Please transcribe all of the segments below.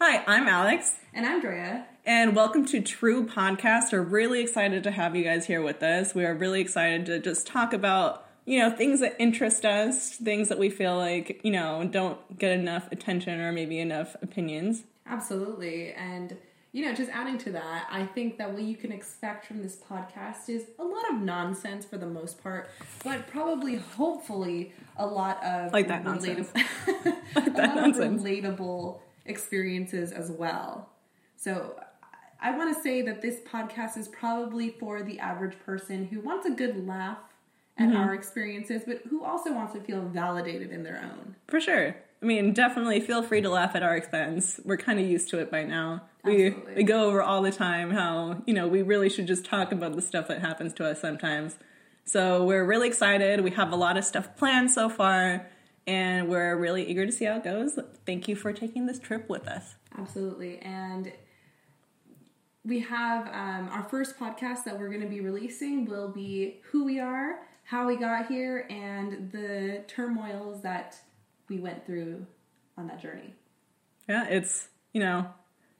Hi, I'm Alex. And I'm Drea. And welcome to True Podcast. We're really excited to have you guys here with us. We are really excited to just talk about, you know, things that interest us, things that we feel like, you know, don't get enough attention or maybe enough opinions. Absolutely. And, you know, just adding to that, I think that what you can expect from this podcast is a lot of nonsense for the most part, but probably, hopefully, a lot of like that nonsense. relatable, Like a that lot nonsense. of relatable experiences as well. So I want to say that this podcast is probably for the average person who wants a good laugh at Mm-hmm. our experiences, but who also wants to feel validated in their own. For sure. I mean, definitely feel free to laugh at our expense. We're kind of used to it by now. We we go over all the time how, you know, we really should just talk about the stuff that happens to us sometimes. So, we're really excited. We have a lot of stuff planned so far, and we're really eager to see how it goes. Thank you for taking this trip with us. Absolutely. And we have um, our first podcast that we're going to be releasing will be who we are, how we got here, and the turmoils that we went through on that journey. Yeah, it's, you know,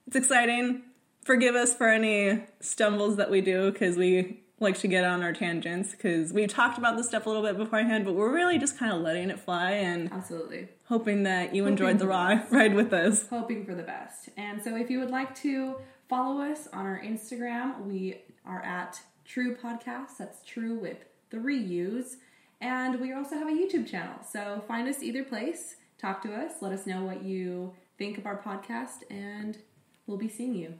it's exciting. Forgive us for any stumbles that we do because we like to get on our tangents because we've talked about this stuff a little bit beforehand, but we're really just kind of letting it fly and Absolutely. hoping that you Hoping enjoyed the ride, ride with us. Hoping for the best. And so if you would like to follow us on our Instagram, we are at True Podcast. That's true with three U's. And we also have a YouTube channel. So find us either place, talk to us, let us know what you think of our podcast, and we'll be seeing you.